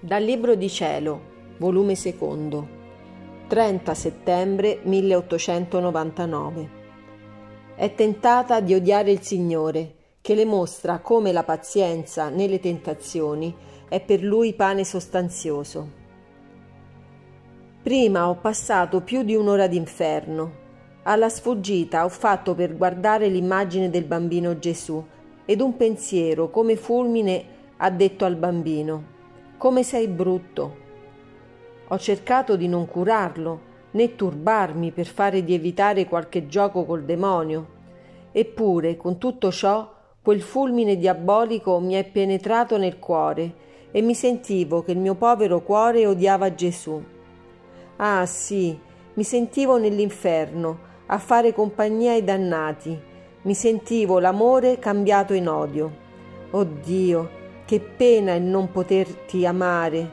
Dal Libro di Cielo, volume secondo, 30 settembre 1899. È tentata di odiare il Signore, che le mostra come la pazienza nelle tentazioni è per lui pane sostanzioso. Prima ho passato più di un'ora d'inferno. Alla sfuggita ho fatto per guardare l'immagine del bambino Gesù ed un pensiero come fulmine ha detto al bambino come sei brutto. Ho cercato di non curarlo, né turbarmi per fare di evitare qualche gioco col demonio. Eppure, con tutto ciò, quel fulmine diabolico mi è penetrato nel cuore e mi sentivo che il mio povero cuore odiava Gesù. Ah sì, mi sentivo nell'inferno, a fare compagnia ai dannati. Mi sentivo l'amore cambiato in odio. Oh Dio, che pena il non poterti amare.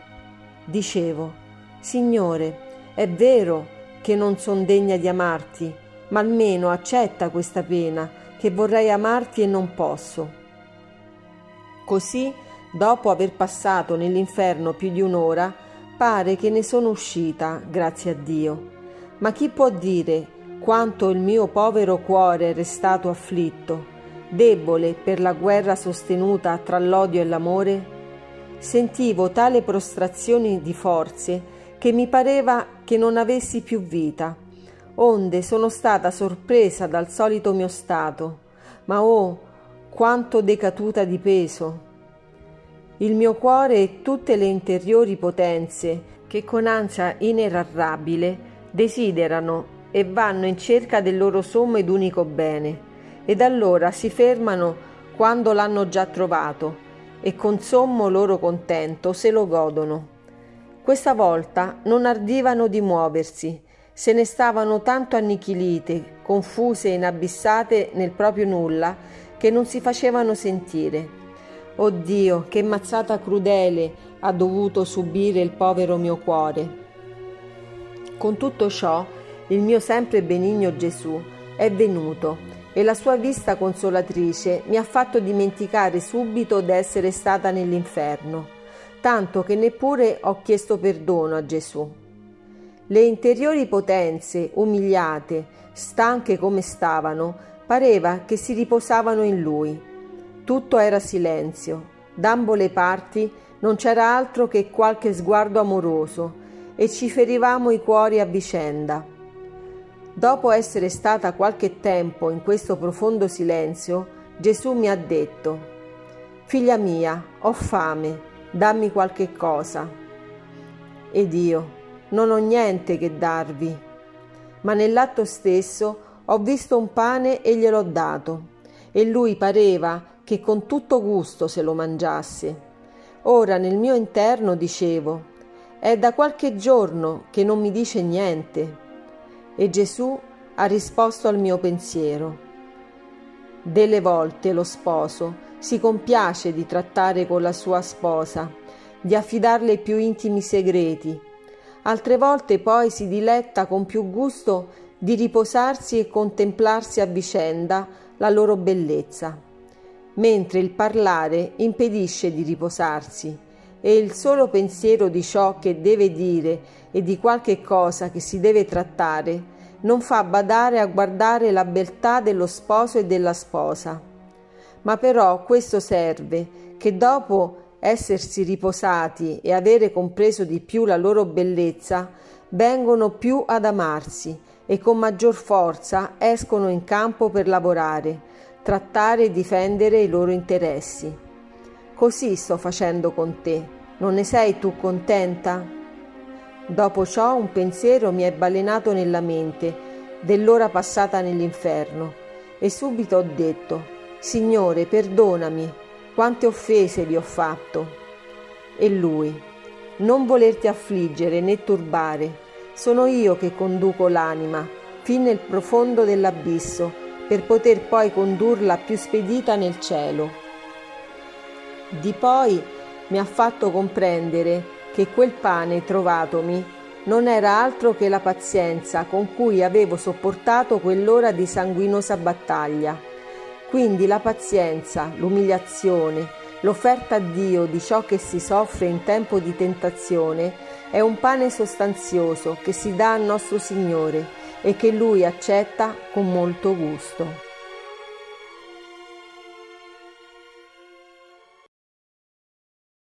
Dicevo, Signore, è vero che non son degna di amarti, ma almeno accetta questa pena, che vorrei amarti e non posso. Così, dopo aver passato nell'inferno più di un'ora, pare che ne sono uscita, grazie a Dio. Ma chi può dire quanto il mio povero cuore è restato afflitto? Debole per la guerra sostenuta tra l'odio e l'amore? Sentivo tale prostrazione di forze che mi pareva che non avessi più vita, onde sono stata sorpresa dal solito mio stato, ma oh, quanto decaduta di peso! Il mio cuore e tutte le interiori potenze che con ansia inerarrabile desiderano e vanno in cerca del loro sommo ed unico bene ed allora si fermano quando l'hanno già trovato e con sommo loro contento se lo godono. Questa volta non ardivano di muoversi, se ne stavano tanto annichilite, confuse e inabissate nel proprio nulla, che non si facevano sentire. Oh Dio, che mazzata crudele ha dovuto subire il povero mio cuore. Con tutto ciò, il mio sempre benigno Gesù è venuto e la sua vista consolatrice mi ha fatto dimenticare subito d'essere stata nell'inferno, tanto che neppure ho chiesto perdono a Gesù. Le interiori potenze, umiliate, stanche come stavano, pareva che si riposavano in lui. Tutto era silenzio, d'ambo le parti non c'era altro che qualche sguardo amoroso e ci ferivamo i cuori a vicenda Dopo essere stata qualche tempo in questo profondo silenzio, Gesù mi ha detto, Figlia mia, ho fame, dammi qualche cosa. Ed io, non ho niente che darvi. Ma nell'atto stesso ho visto un pane e gliel'ho dato, e lui pareva che con tutto gusto se lo mangiasse. Ora nel mio interno dicevo, è da qualche giorno che non mi dice niente e Gesù ha risposto al mio pensiero. Delle volte lo sposo si compiace di trattare con la sua sposa, di affidarle i più intimi segreti, altre volte poi si diletta con più gusto di riposarsi e contemplarsi a vicenda la loro bellezza, mentre il parlare impedisce di riposarsi e il solo pensiero di ciò che deve dire e di qualche cosa che si deve trattare non fa badare a guardare la beltà dello sposo e della sposa. Ma però questo serve che dopo essersi riposati e avere compreso di più la loro bellezza, vengono più ad amarsi e con maggior forza escono in campo per lavorare, trattare e difendere i loro interessi. Così sto facendo con te. Non ne sei tu contenta? Dopo ciò un pensiero mi è balenato nella mente dell'ora passata nell'inferno e subito ho detto, Signore, perdonami, quante offese vi ho fatto. E lui, non volerti affliggere né turbare, sono io che conduco l'anima fin nel profondo dell'abisso per poter poi condurla più spedita nel cielo. Di poi mi ha fatto comprendere che quel pane trovatomi non era altro che la pazienza con cui avevo sopportato quell'ora di sanguinosa battaglia. Quindi la pazienza, l'umiliazione, L'offerta a Dio di ciò che si soffre in tempo di tentazione è un pane sostanzioso che si dà al nostro Signore e che Lui accetta con molto gusto.